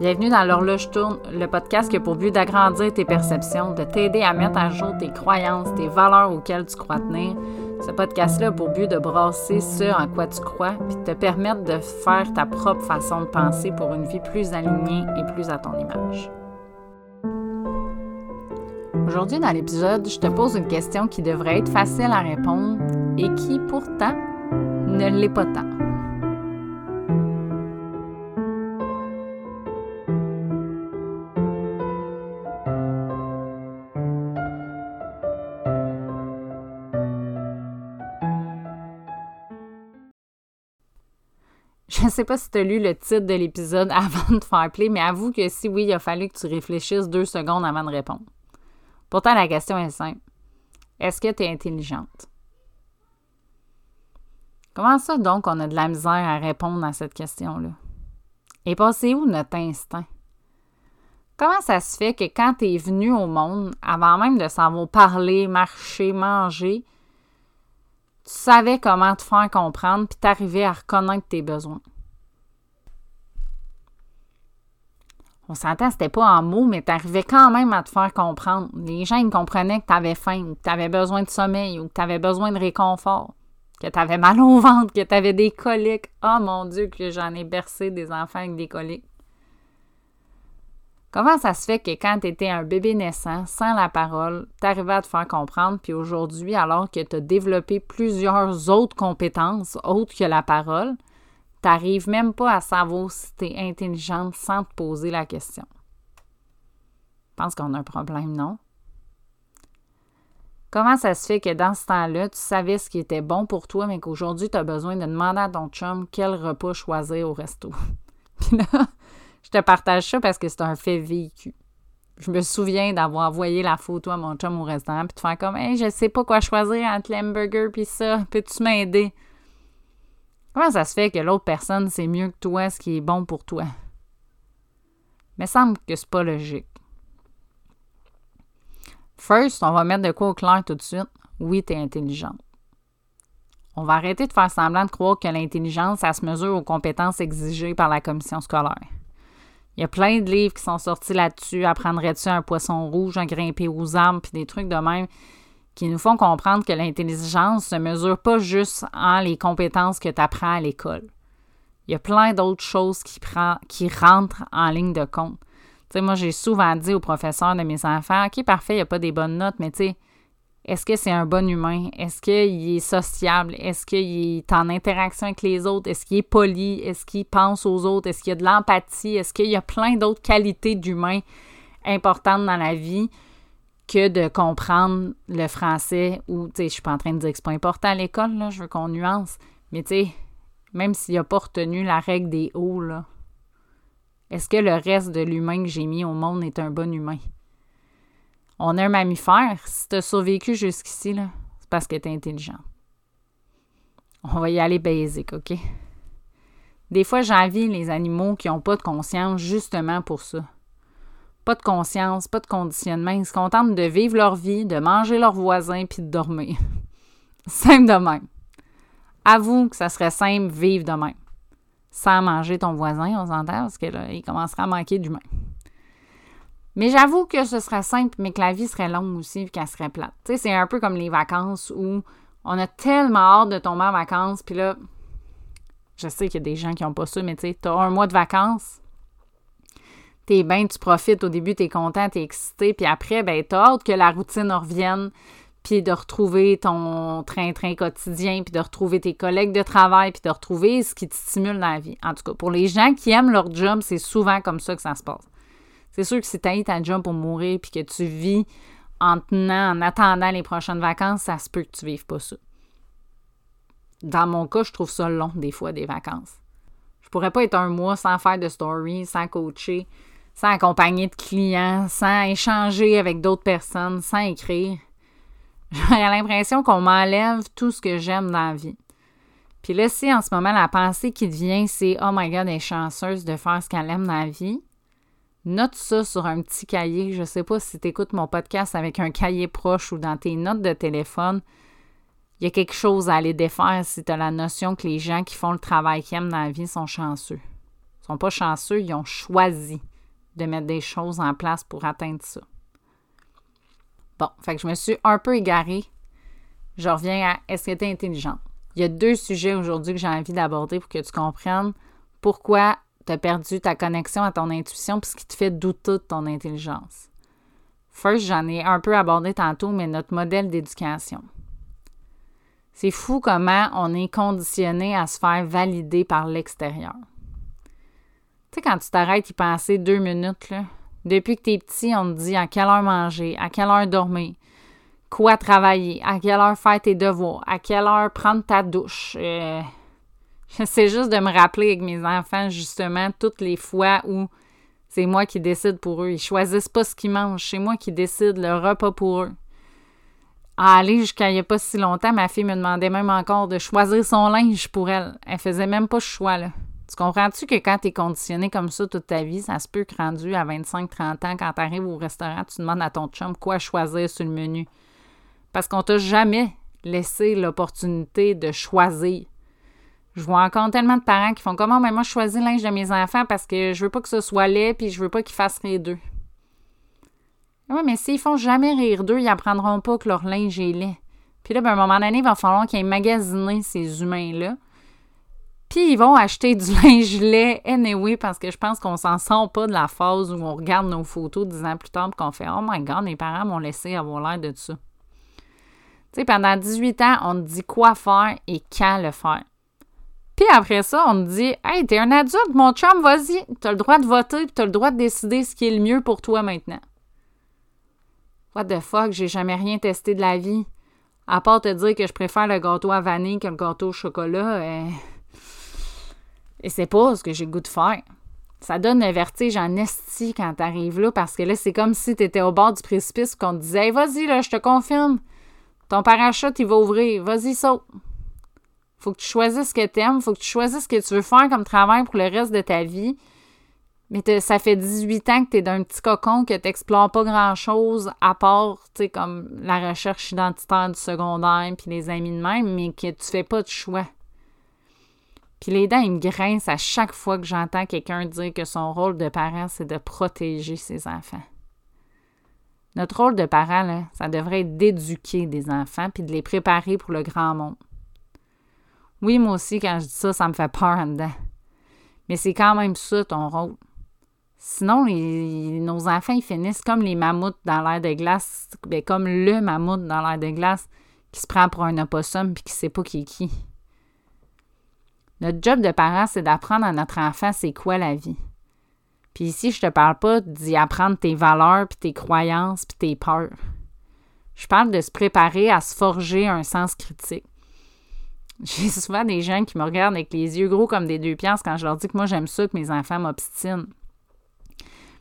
Bienvenue dans l'horloge tourne, le podcast qui a pour but d'agrandir tes perceptions, de t'aider à mettre à jour tes croyances, tes valeurs auxquelles tu crois tenir. Ce podcast-là a pour but de brasser ce en quoi tu crois, puis de te permettre de faire ta propre façon de penser pour une vie plus alignée et plus à ton image. Aujourd'hui, dans l'épisode, je te pose une question qui devrait être facile à répondre et qui, pourtant, ne l'est pas tant. Je ne sais pas si tu as lu le titre de l'épisode avant de faire play, mais avoue que si oui, il a fallu que tu réfléchisses deux secondes avant de répondre. Pourtant, la question est simple. Est-ce que tu es intelligente? Comment ça donc on a de la misère à répondre à cette question-là? Et passé où notre instinct? Comment ça se fait que quand tu es venu au monde, avant même de savoir parler, marcher, manger, tu savais comment te faire comprendre puis t'arrivais à reconnaître tes besoins? On s'entend, c'était pas en mots, mais tu arrivais quand même à te faire comprendre. Les gens, ils comprenaient que tu avais faim, ou que tu avais besoin de sommeil, ou que tu avais besoin de réconfort que tu avais mal au ventre, que tu avais des coliques. Oh mon Dieu, que j'en ai bercé des enfants avec des coliques. Comment ça se fait que quand tu étais un bébé naissant, sans la parole, tu arrivais à te faire comprendre, puis aujourd'hui, alors que tu as développé plusieurs autres compétences autres que la parole, tu n'arrives même pas à savoir si tu es intelligente sans te poser la question? Je pense qu'on a un problème, non? Comment ça se fait que dans ce temps-là, tu savais ce qui était bon pour toi, mais qu'aujourd'hui, tu as besoin de demander à ton chum quel repas choisir au resto? Puis là, je te partage ça parce que c'est un fait vécu. Je me souviens d'avoir envoyé la photo à mon chum au restaurant, puis de faire comme, hey, je sais pas quoi choisir entre l'hamburger puis ça, peux-tu m'aider? Comment ça se fait que l'autre personne sait mieux que toi ce qui est bon pour toi? Mais semble que c'est pas logique. First, on va mettre de quoi au clair tout de suite. Oui, tu es intelligente. On va arrêter de faire semblant de croire que l'intelligence, ça se mesure aux compétences exigées par la commission scolaire. Il y a plein de livres qui sont sortis là-dessus. Apprendrais-tu un poisson rouge, à grimper aux arbres, puis des trucs de même qui nous font comprendre que l'intelligence se mesure pas juste en les compétences que tu apprends à l'école. Il y a plein d'autres choses qui, rentrent en ligne de compte moi, j'ai souvent dit aux professeurs de mes enfants, OK, parfait, il n'y a pas des bonnes notes, mais est-ce que c'est un bon humain? Est-ce qu'il est sociable? Est-ce qu'il est en interaction avec les autres? Est-ce qu'il est poli? Est-ce qu'il pense aux autres? Est-ce qu'il y a de l'empathie? Est-ce qu'il y a plein d'autres qualités d'humain importantes dans la vie? Que de comprendre le français ou, tu sais, je suis pas en train de dire que c'est pas important à l'école, là, je veux qu'on nuance, mais tu sais, même s'il n'a pas retenu la règle des hauts, là, est-ce que le reste de l'humain que j'ai mis au monde est un bon humain? On est un mammifère. Si tu survécu jusqu'ici, c'est parce que tu intelligent. On va y aller basic, OK? Des fois, j'envie les animaux qui n'ont pas de conscience justement pour ça. Pas de conscience, pas de conditionnement. Ils se contentent de vivre leur vie, de manger leurs voisins puis de dormir. simple de même. Avoue que ça serait simple vivre de même sans manger ton voisin, on s'entend, parce que là, commencera à manquer d'humain. Mais j'avoue que ce serait simple, mais que la vie serait longue aussi, qu'elle serait plate. Tu sais, c'est un peu comme les vacances où on a tellement hâte de tomber en vacances, puis là, je sais qu'il y a des gens qui n'ont pas ça, mais tu sais, as un mois de vacances, t'es bien, tu profites, au début, t'es content, t'es excité, puis après, ben, t'as hâte que la routine revienne, puis de retrouver ton train-train quotidien, puis de retrouver tes collègues de travail, puis de retrouver ce qui te stimule dans la vie. En tout cas, pour les gens qui aiment leur job, c'est souvent comme ça que ça se passe. C'est sûr que si tu as ta job pour mourir, puis que tu vis en tenant, en attendant les prochaines vacances, ça se peut que tu vives pas ça. Dans mon cas, je trouve ça long, des fois, des vacances. Je pourrais pas être un mois sans faire de story, sans coacher, sans accompagner de clients, sans échanger avec d'autres personnes, sans écrire j'ai l'impression qu'on m'enlève tout ce que j'aime dans la vie. Puis là, si en ce moment, la pensée qui devient, c'est Oh my God, elle est chanceuse de faire ce qu'elle aime dans la vie, note ça sur un petit cahier. Je sais pas si tu écoutes mon podcast avec un cahier proche ou dans tes notes de téléphone. Il y a quelque chose à aller défaire si tu as la notion que les gens qui font le travail qu'ils aiment dans la vie sont chanceux. Ils sont pas chanceux, ils ont choisi de mettre des choses en place pour atteindre ça. Bon, fait que je me suis un peu égarée. Je reviens à est-ce que tu es intelligente? Il y a deux sujets aujourd'hui que j'ai envie d'aborder pour que tu comprennes pourquoi tu as perdu ta connexion à ton intuition et ce qui te fait douter de ton intelligence. First, j'en ai un peu abordé tantôt, mais notre modèle d'éducation. C'est fou comment on est conditionné à se faire valider par l'extérieur. Tu sais, quand tu t'arrêtes y penser deux minutes, là, depuis que tu es petit, on te dit à quelle heure manger, à quelle heure dormir, quoi travailler, à quelle heure faire tes devoirs, à quelle heure prendre ta douche. Euh, c'est juste de me rappeler avec mes enfants, justement, toutes les fois où c'est moi qui décide pour eux. Ils choisissent pas ce qu'ils mangent. C'est moi qui décide le repas pour eux. À aller jusqu'à il n'y a pas si longtemps, ma fille me demandait même encore de choisir son linge pour elle. Elle faisait même pas ce choix, là. Tu comprends-tu que quand tu es conditionné comme ça toute ta vie, ça se peut que rendu à 25-30 ans, quand tu arrives au restaurant, tu demandes à ton chum quoi choisir sur le menu? Parce qu'on t'a jamais laissé l'opportunité de choisir. Je vois encore tellement de parents qui font comment, mais moi, je choisis le linge de mes enfants parce que je veux pas que ce soit laid puis je veux pas qu'ils fassent rire d'eux. Oui, mais s'ils font jamais rire d'eux, ils apprendront pas que leur linge est laid. Puis là, ben, à un moment donné, il va falloir qu'ils aient magasiné ces humains-là. Puis ils vont acheter du linge laid anyway parce que je pense qu'on s'en sent pas de la phase où on regarde nos photos dix ans plus tard qu'on fait Oh my god, mes parents m'ont laissé avoir l'air de ça. Tu sais, pendant 18 ans, on te dit quoi faire et quand le faire. Puis après ça, on te dit Hey, t'es un adulte, mon chum, vas-y, t'as le droit de voter, t'as le droit de décider ce qui est le mieux pour toi maintenant. What the fuck, j'ai jamais rien testé de la vie. À part te dire que je préfère le gâteau à vanille que le gâteau au chocolat. Euh, et c'est pas ce que j'ai le goût de faire. Ça donne le vertige en esti quand t'arrives là, parce que là, c'est comme si t'étais au bord du précipice qu'on te disait vas-y, là, je te confirme. Ton parachute, il va ouvrir. Vas-y, saute faut que tu choisisses ce que tu aimes, faut que tu choisisses ce que tu veux faire comme travail pour le reste de ta vie. Mais ça fait 18 ans que tu es d'un petit cocon, que tu n'explores pas grand-chose à part, tu comme la recherche identitaire du secondaire puis les amis de même, mais que tu fais pas de choix. Puis les dents, ils me grincent à chaque fois que j'entends quelqu'un dire que son rôle de parent, c'est de protéger ses enfants. Notre rôle de parent, ça devrait être d'éduquer des enfants puis de les préparer pour le grand monde. Oui, moi aussi, quand je dis ça, ça me fait peur en dedans. Mais c'est quand même ça ton rôle. Sinon, nos enfants, ils finissent comme les mammouths dans l'air de glace, ben, comme le mammouth dans l'air de glace qui se prend pour un opossum puis qui sait pas qui est qui. Notre job de parent, c'est d'apprendre à notre enfant c'est quoi la vie. Puis ici, je te parle pas d'y apprendre tes valeurs, puis tes croyances, puis tes peurs. Je parle de se préparer à se forger un sens critique. J'ai souvent des gens qui me regardent avec les yeux gros comme des deux piastres quand je leur dis que moi, j'aime ça, que mes enfants m'obstinent.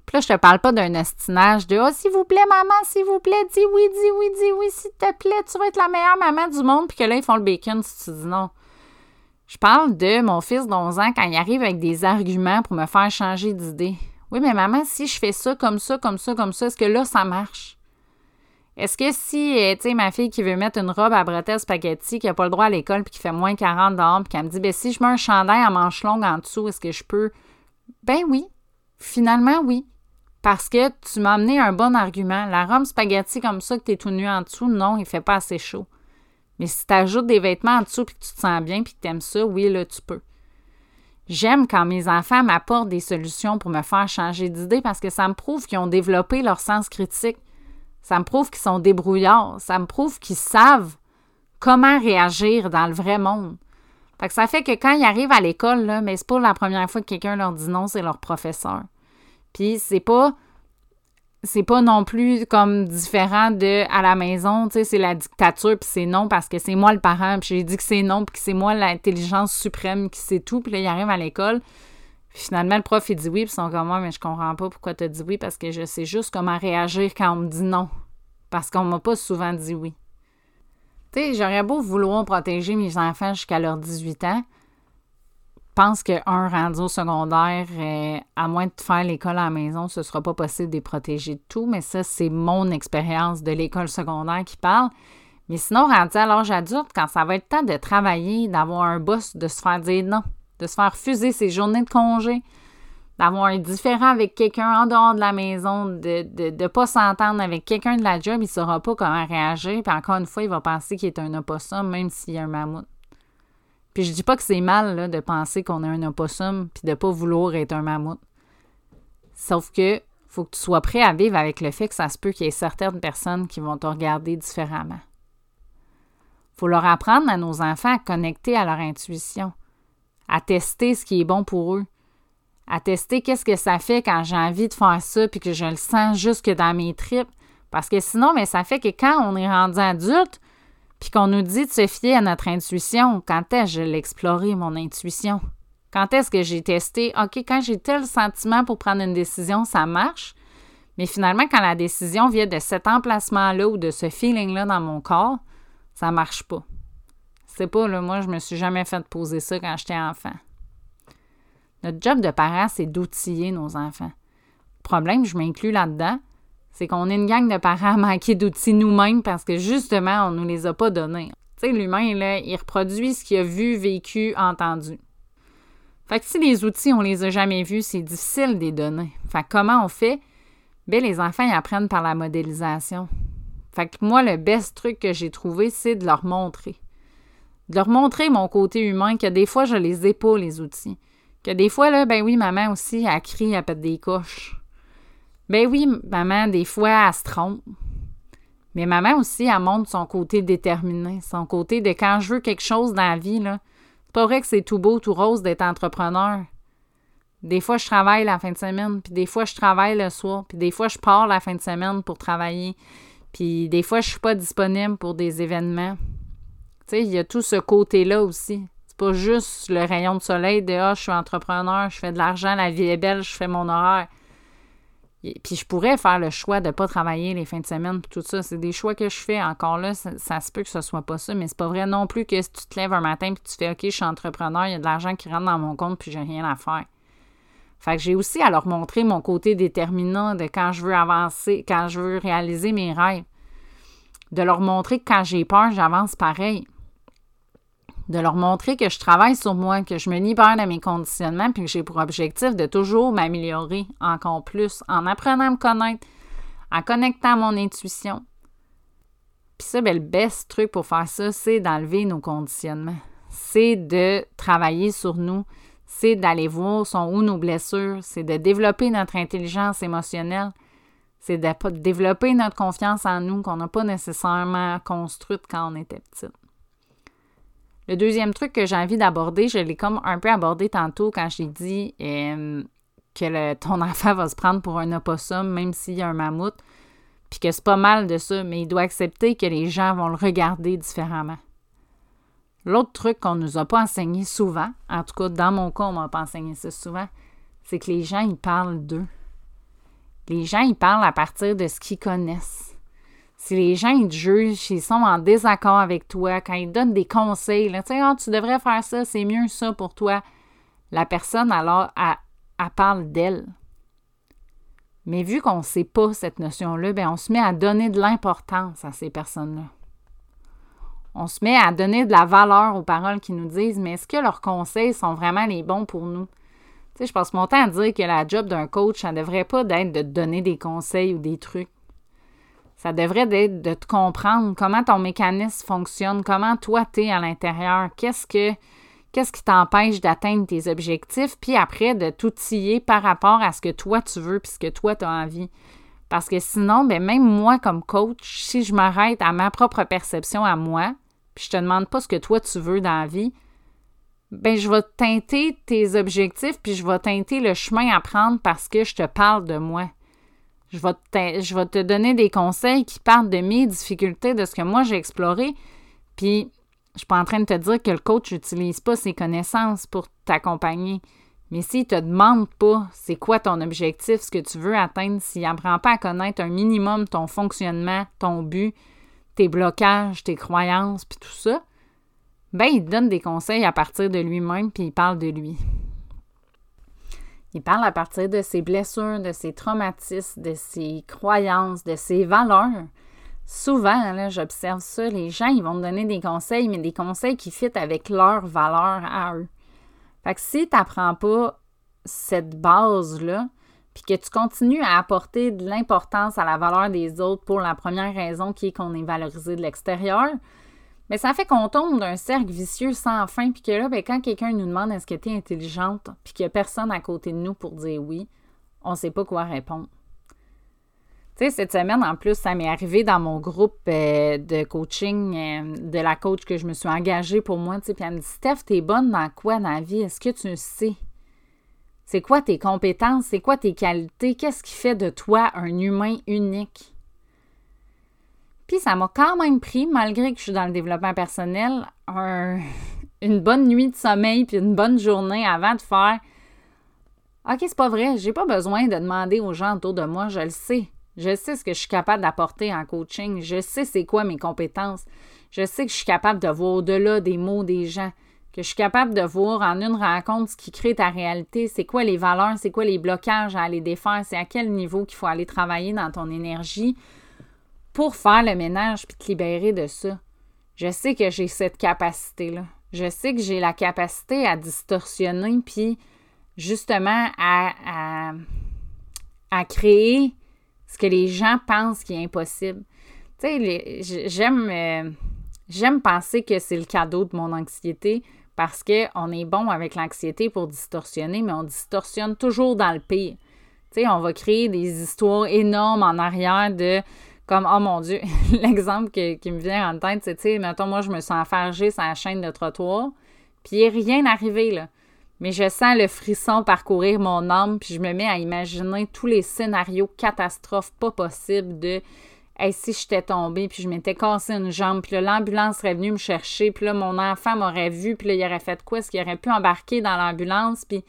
Puis là, je te parle pas d'un ostinage de « Oh, s'il vous plaît, maman, s'il vous plaît, dis oui, dis oui, dis oui, s'il te plaît, tu vas être la meilleure maman du monde. » Puis que là, ils font le bacon si tu dis non. Je parle de mon fils d'11 ans quand il arrive avec des arguments pour me faire changer d'idée. Oui, mais maman, si je fais ça, comme ça, comme ça, comme ça, est-ce que là, ça marche? Est-ce que si, euh, tu sais, ma fille qui veut mettre une robe à bretelles spaghetti, qui n'a pas le droit à l'école, puis qui fait moins 40 dehors, puis qu'elle me dit, ben si je mets un chandail à manches longues en dessous, est-ce que je peux? Ben oui. Finalement, oui. Parce que tu m'as amené un bon argument. La robe spaghetti comme ça, que tu es tout nu en dessous, non, il fait pas assez chaud. Mais si tu ajoutes des vêtements en dessous, puis que tu te sens bien, puis que tu aimes ça, oui, là, tu peux. J'aime quand mes enfants m'apportent des solutions pour me faire changer d'idée parce que ça me prouve qu'ils ont développé leur sens critique. Ça me prouve qu'ils sont débrouillards. Ça me prouve qu'ils savent comment réagir dans le vrai monde. Fait que ça fait que quand ils arrivent à l'école, là, mais c'est pas la première fois que quelqu'un leur dit non, c'est leur professeur. Puis c'est pas c'est pas non plus comme différent de à la maison, tu sais, c'est la dictature, puis c'est non parce que c'est moi le parent, puis j'ai dit que c'est non, puis que c'est moi l'intelligence suprême qui sait tout, puis là, ils arrivent à l'école, finalement, le prof, il dit oui, puis ils sont comme moi, mais je comprends pas pourquoi tu dit oui, parce que je sais juste comment réagir quand on me dit non. Parce qu'on m'a pas souvent dit oui. Tu sais, j'aurais beau vouloir protéger mes enfants jusqu'à leurs 18 ans. Pense qu'un rendu au secondaire, euh, à moins de faire l'école à la maison, ce ne sera pas possible de les protéger de tout, mais ça, c'est mon expérience de l'école secondaire qui parle. Mais sinon, rendu à l'âge adulte, quand ça va être temps de travailler, d'avoir un boss, de se faire dire non, de se faire refuser ses journées de congé, d'avoir un différent avec quelqu'un en dehors de la maison, de ne de, pas s'entendre avec quelqu'un de la job, il ne saura pas comment réagir. Puis encore une fois, il va penser qu'il est un opossum, même s'il y a un mammouth. Puis je dis pas que c'est mal là, de penser qu'on est un opossum puis de pas vouloir être un mammouth. Sauf que faut que tu sois prêt à vivre avec le fait que ça se peut qu'il y ait certaines personnes qui vont te regarder différemment. faut leur apprendre à nos enfants à connecter à leur intuition, à tester ce qui est bon pour eux, à tester qu'est-ce que ça fait quand j'ai envie de faire ça puis que je le sens jusque dans mes tripes. Parce que sinon, mais ça fait que quand on est rendu adulte, puis qu'on nous dit de se fier à notre intuition, quand est-ce que je l'ai exploré, mon intuition? Quand est-ce que j'ai testé, OK, quand j'ai tel sentiment pour prendre une décision, ça marche. Mais finalement, quand la décision vient de cet emplacement-là ou de ce feeling-là dans mon corps, ça marche pas. C'est pas, là, moi, je me suis jamais fait poser ça quand j'étais enfant. Notre job de parent, c'est d'outiller nos enfants. Problème, je m'inclus là-dedans, c'est qu'on est une gang de parents manqués d'outils nous-mêmes parce que justement, on ne nous les a pas donnés. Tu sais, l'humain, là, il reproduit ce qu'il a vu, vécu, entendu. Fait que si les outils, on les a jamais vus, c'est difficile de les donner. Fait que comment on fait? Bien, les enfants, ils apprennent par la modélisation. Fait que moi, le best truc que j'ai trouvé, c'est de leur montrer. De leur montrer mon côté humain, que des fois, je les ai pas, les outils. Que des fois, là, ben oui, maman aussi, elle crie, elle pète des coches. Ben oui, maman, des fois, elle se trompe. Mais maman aussi, elle montre son côté déterminé, son côté de quand je veux quelque chose dans la vie, là. C'est pas vrai que c'est tout beau, tout rose d'être entrepreneur. Des fois, je travaille la fin de semaine, puis des fois, je travaille le soir, puis des fois, je pars la fin de semaine pour travailler, puis des fois, je suis pas disponible pour des événements. Tu sais, il y a tout ce côté-là aussi pas juste le rayon de soleil de Ah, je suis entrepreneur, je fais de l'argent, la vie est belle, je fais mon horaire. Puis je pourrais faire le choix de ne pas travailler les fins de semaine, tout ça. C'est des choix que je fais. Encore là, ça, se peut que ce soit pas ça, mais c'est pas vrai non plus que si tu te lèves un matin puis tu fais OK, je suis entrepreneur, il y a de l'argent qui rentre dans mon compte puis j'ai rien à faire. Fait que j'ai aussi à leur montrer mon côté déterminant de quand je veux avancer, quand je veux réaliser mes rêves. De leur montrer que quand j'ai peur, j'avance pareil de leur montrer que je travaille sur moi, que je me libère de mes conditionnements, puis que j'ai pour objectif de toujours m'améliorer encore plus en apprenant à me connaître, en connectant à mon intuition. Puis ça, ben, le best truc pour faire ça, c'est d'enlever nos conditionnements. C'est de travailler sur nous, c'est d'aller voir sont où nos blessures, c'est de développer notre intelligence émotionnelle, c'est de développer notre confiance en nous qu'on n'a pas nécessairement construite quand on était petite. Le deuxième truc que j'ai envie d'aborder, je l'ai comme un peu abordé tantôt quand j'ai dit euh, que ton enfant va se prendre pour un opossum, même s'il y a un mammouth, puis que c'est pas mal de ça, mais il doit accepter que les gens vont le regarder différemment. L'autre truc qu'on nous a pas enseigné souvent, en tout cas dans mon cas, on m'a pas enseigné ça souvent, c'est que les gens, ils parlent d'eux. Les gens, ils parlent à partir de ce qu'ils connaissent si les gens ils te jugent, ils sont en désaccord avec toi, quand ils donnent des conseils, là, oh, tu devrais faire ça, c'est mieux ça pour toi, la personne alors, elle, parle d'elle. Mais vu qu'on ne sait pas cette notion-là, ben on se met à donner de l'importance à ces personnes-là. On se met à donner de la valeur aux paroles qu'ils nous disent, mais est-ce que leurs conseils sont vraiment les bons pour nous? Tu je passe mon temps à dire que la job d'un coach, ça ne devrait pas être de donner des conseils ou des trucs. Ça devrait être de te comprendre comment ton mécanisme fonctionne, comment toi tu es à l'intérieur, qu'est-ce que qu'est-ce qui t'empêche d'atteindre tes objectifs, puis après de t'outiller par rapport à ce que toi tu veux puis ce que toi tu as envie. Parce que sinon, ben même moi comme coach, si je m'arrête à ma propre perception à moi, puis je te demande pas ce que toi tu veux dans la vie, ben je vais teinter tes objectifs puis je vais teinter le chemin à prendre parce que je te parle de moi. Je vais, te, donner des conseils qui partent de mes difficultés, de ce que moi j'ai exploré. Puis, je suis pas en train de te dire que le coach n'utilise pas ses connaissances pour t'accompagner. Mais s'il ne te demande pas c'est quoi ton objectif, ce que tu veux atteindre, s'il n'apprend pas à connaître un minimum ton fonctionnement, ton but, tes blocages, tes croyances, puis tout ça, ben il te donne des conseils à partir de lui-même, puis il parle de lui. Il parle à partir de ses blessures, de ses traumatismes, de ses croyances, de ses valeurs. Souvent, là, j'observe ça, les gens, ils vont donner des conseils, mais des conseils qui fitent avec leurs valeurs à eux. Fait que si tu n'apprends pas cette base-là, puis que tu continues à apporter de l'importance à la valeur des autres pour la première raison qui est qu'on est valorisé de l'extérieur, mais ça fait qu'on tombe d'un cercle vicieux sans fin, puis que là, ben, quand quelqu'un nous demande est-ce que tu es intelligente, puis qu'il n'y a personne à côté de nous pour dire oui, on ne sait pas quoi répondre. Tu sais, cette semaine, en plus, ça m'est arrivé dans mon groupe euh, de coaching euh, de la coach que je me suis engagée pour moi. Tu sais, puis elle me dit Steph, t'es bonne dans quoi dans la vie? Est-ce que tu sais? C'est quoi tes compétences? C'est quoi tes qualités? Qu'est-ce qui fait de toi un humain unique? Ça m'a quand même pris, malgré que je suis dans le développement personnel, une bonne nuit de sommeil puis une bonne journée avant de faire OK, c'est pas vrai, j'ai pas besoin de demander aux gens autour de moi, je le sais. Je sais ce que je suis capable d'apporter en coaching, je sais c'est quoi mes compétences. Je sais que je suis capable de voir au-delà des mots des gens, que je suis capable de voir en une rencontre ce qui crée ta réalité, c'est quoi les valeurs, c'est quoi les blocages à aller défaire, c'est à quel niveau qu'il faut aller travailler dans ton énergie pour faire le ménage puis te libérer de ça. Je sais que j'ai cette capacité-là. Je sais que j'ai la capacité à distorsionner puis justement à, créer ce que les gens pensent qui est impossible. Tu sais, j'aime, euh, j'aime penser que c'est le cadeau de mon anxiété parce qu'on est bon avec l'anxiété pour distorsionner, mais on distorsionne toujours dans le pire. Tu sais, on va créer des histoires énormes en arrière de comme, oh mon Dieu, l'exemple qui me vient en tête, c'est, tu sais, mettons, moi, je me sens enfargée sur la chaîne de trottoir, puis il n'est rien arrivé, là. Mais je sens le frisson parcourir mon âme, puis je me mets à imaginer tous les scénarios catastrophes pas possibles de hey, si j'étais tombée, puis je m'étais cassé une jambe, puis l'ambulance serait venue me chercher, puis là, mon enfant m'aurait vu, puis là, il aurait fait quoi? Est-ce qu'il aurait pu embarquer dans l'ambulance? Puis,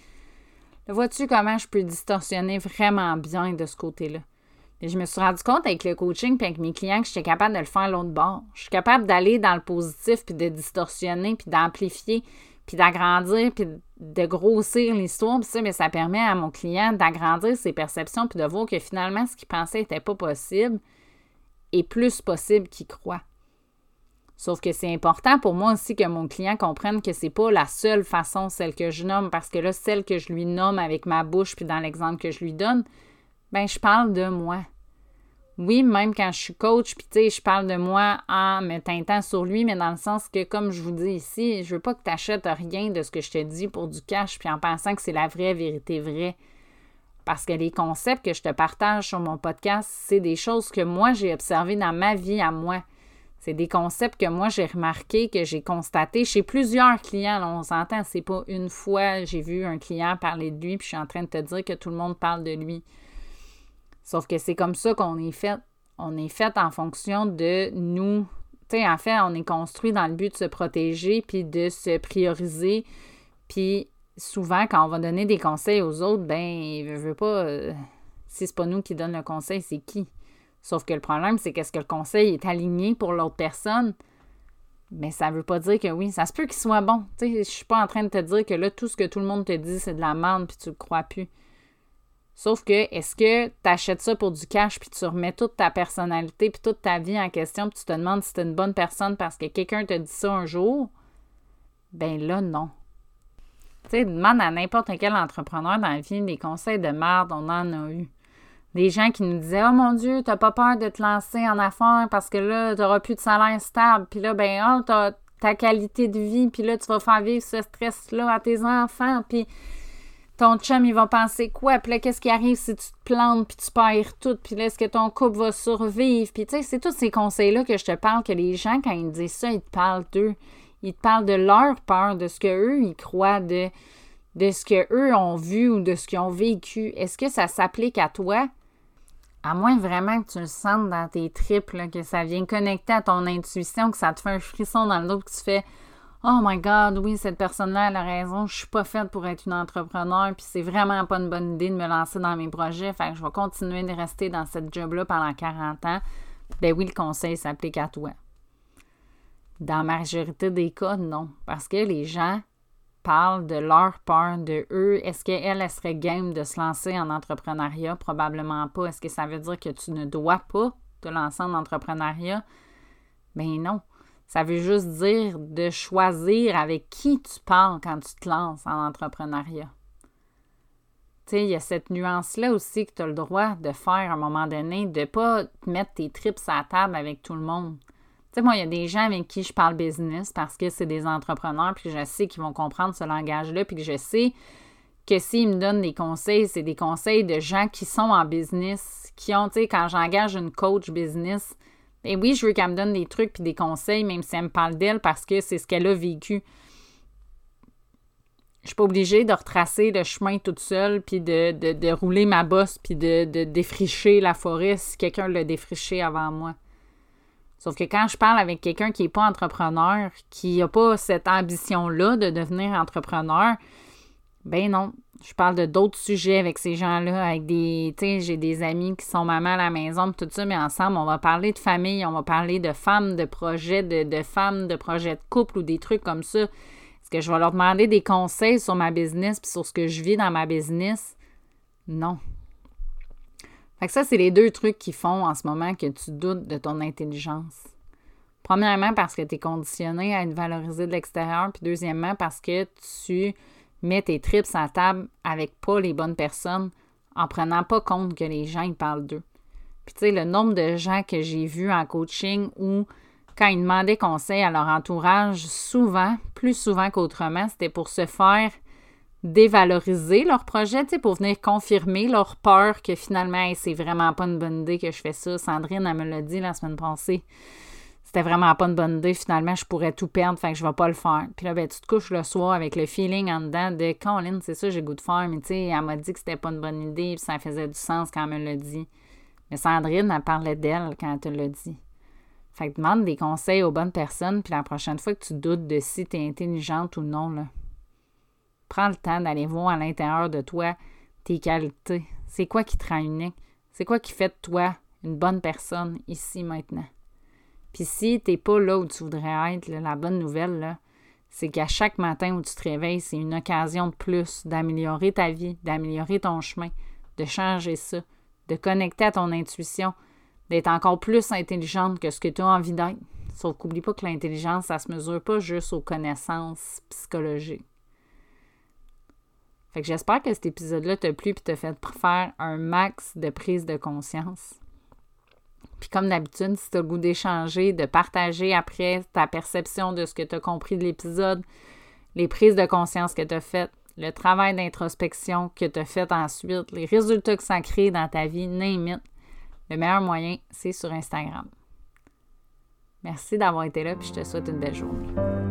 vois-tu comment je peux distorsionner vraiment bien de ce côté-là? Je me suis rendu compte avec le coaching puis avec mes clients que j'étais capable de le faire l'autre bord. Je suis capable d'aller dans le positif puis de distorsionner puis d'amplifier puis d'agrandir puis de grossir l'histoire. Ça, mais ça permet à mon client d'agrandir ses perceptions puis de voir que finalement, ce qu'il pensait n'était pas possible est plus possible qu'il croit. Sauf que c'est important pour moi aussi que mon client comprenne que c'est pas la seule façon, celle que je nomme, parce que là, celle que je lui nomme avec ma bouche puis dans l'exemple que je lui donne, ben je parle de moi oui, même quand je suis coach, puis tu sais, je parle de moi en me teintant sur lui, mais dans le sens que, comme je vous dis ici, je veux pas que tu achètes rien de ce que je te dis pour du cash, puis en pensant que c'est la vraie vérité vraie. Parce que les concepts que je te partage sur mon podcast, c'est des choses que moi, j'ai observées dans ma vie à moi. C'est des concepts que moi, j'ai remarqués, que j'ai constatés chez plusieurs clients. On s'entend, c'est pas une fois j'ai vu un client parler de lui, puis je suis en train de te dire que tout le monde parle de lui. Sauf que c'est comme ça qu'on est fait. On est fait en fonction de nous. Tu en fait, on est construit dans le but de se protéger puis de se prioriser. Puis souvent, quand on va donner des conseils aux autres, ben, je veux pas. Euh, si c'est pas nous qui donne le conseil, c'est qui? Sauf que le problème, c'est qu'est-ce que le conseil est aligné pour l'autre personne? Mais ça veut pas dire que oui, ça se peut qu'il soit bon. Je suis pas en train de te dire que là, tout ce que tout le monde te dit, c'est de la merde puis tu le crois plus. Sauf que, est-ce que tu achètes ça pour du cash, puis tu remets toute ta personnalité, puis toute ta vie en question, puis tu te demandes si tu es une bonne personne parce que quelqu'un te dit ça un jour? Ben là, non. Tu sais, demande à n'importe quel entrepreneur dans la vie des conseils de merde, on en a eu. Des gens qui nous disaient Oh mon Dieu, t'as pas peur de te lancer en affaires parce que là, tu n'auras plus de salaire stable. Puis là, ben, oh, t'as ta qualité de vie, puis là, tu vas faire vivre ce stress-là à tes enfants. Puis ton chum, il va penser quoi? Puis là, qu'est-ce qui arrive si tu te plantes, puis tu perds tout? Puis là, est-ce que ton couple va survivre? Puis tu sais, c'est tous ces conseils-là que je te parle, que les gens, quand ils disent ça, ils te parlent d'eux. Ils te parlent de leur peur, de ce qu'eux, ils croient, de, de ce qu'eux ont vu ou de ce qu'ils ont vécu. Est-ce que ça s'applique à toi? À moins vraiment que tu le sentes dans tes tripes, que ça vient connecter à ton intuition, que ça te fait un frisson dans le dos, que tu fais Oh my God, oui, cette personne-là, elle a raison, je suis pas faite pour être une entrepreneur, puis c'est vraiment pas une bonne idée de me lancer dans mes projets, fait que je vais continuer de rester dans cette job-là pendant 40 ans. Ben oui, le conseil s'applique à toi. Dans la majorité des cas, non, parce que les gens parlent de leur peur, de eux. Est-ce qu'elle, elle serait game de se lancer en entrepreneuriat? Probablement pas. Est-ce que ça veut dire que tu ne dois pas te lancer en entrepreneuriat? Ben non. Ça veut juste dire de choisir avec qui tu parles quand tu te lances en entrepreneuriat. Tu sais, il y a cette nuance-là aussi que tu as le droit de faire à un moment donné, de pas mettre tes trips à la table avec tout le monde. Tu sais, moi, il y a des gens avec qui je parle business parce que c'est des entrepreneurs, puis je sais qu'ils vont comprendre ce langage-là, puis que je sais que s'ils me donnent des conseils, c'est des conseils de gens qui sont en business, qui ont, tu sais, quand j'engage une coach business, et oui, je veux qu'elle me donne des trucs puis des conseils, même si elle me parle d'elle, parce que c'est ce qu'elle a vécu. Je suis pas obligée de retracer le chemin toute seule, puis de, rouler ma bosse, puis de, défricher la forêt si quelqu'un l'a défriché avant moi. Sauf que quand je parle avec quelqu'un qui n'est pas entrepreneur, qui n'a pas cette ambition-là de devenir entrepreneur, ben non, je parle de d'autres sujets avec ces gens-là, avec des, tu sais, j'ai des amis qui sont mamans à la maison, tout ça, mais ensemble, on va parler de famille, on va parler de femmes, de projets, de, de femmes, de projets de couple ou des trucs comme ça. Est-ce que je vais leur demander des conseils sur ma business puis sur ce que je vis dans ma business? Non. Fait que ça, c'est les deux trucs qui font en ce moment que tu doutes de ton intelligence. Premièrement, parce que tu es conditionné à être valorisé de l'extérieur, puis deuxièmement, parce que tu mets tes trips à table avec pas les bonnes personnes en prenant pas compte que les gens ils parlent d'eux. Puis tu sais, le nombre de gens que j'ai vus en coaching où quand ils demandaient conseil à leur entourage, souvent, plus souvent qu'autrement, c'était pour se faire dévaloriser leur projet, pour venir confirmer leur peur que finalement, c'est vraiment pas une bonne idée que je fais ça. Sandrine, elle me l'a dit la semaine passée c'était vraiment pas une bonne idée. Finalement, je pourrais tout perdre, fait que je vais pas le faire. Puis là, ben, tu te couches le soir avec le feeling en dedans de Colin, c'est ça, j'ai goût de faire, mais tu sais, elle m'a dit que c'était pas une bonne idée, puis ça faisait du sens quand elle me l'a dit. Mais Sandrine, elle parlait d'elle quand elle te l'a dit. Fait que demande des conseils aux bonnes personnes, puis la prochaine fois que tu doutes de si tu es intelligente ou non, là, prends le temps d'aller voir à l'intérieur de toi tes qualités. C'est quoi qui te rend unique? C'est quoi qui fait de toi une bonne personne ici maintenant? Puis si t'es pas là où tu voudrais être, la bonne nouvelle, c'est qu'à chaque matin où tu te réveilles, c'est une occasion de plus d'améliorer ta vie, d'améliorer ton chemin, de changer ça, de connecter à ton intuition, d'être encore plus intelligente que ce que tu as envie d'être. Sauf qu'oublie pas que l'intelligence, ça se mesure pas juste aux connaissances psychologiques. Fait que j'espère que cet épisode-là t'a plu et t'a fait faire un max de prise de conscience. Puis comme d'habitude, si tu as le goût d'échanger, de partager après ta perception de ce que tu as compris de l'épisode, les prises de conscience que tu as faites, le travail d'introspection que tu as fait ensuite, les résultats que ça crée dans ta vie, name Le meilleur moyen, c'est sur Instagram. Merci d'avoir été là, puis je te souhaite une belle journée.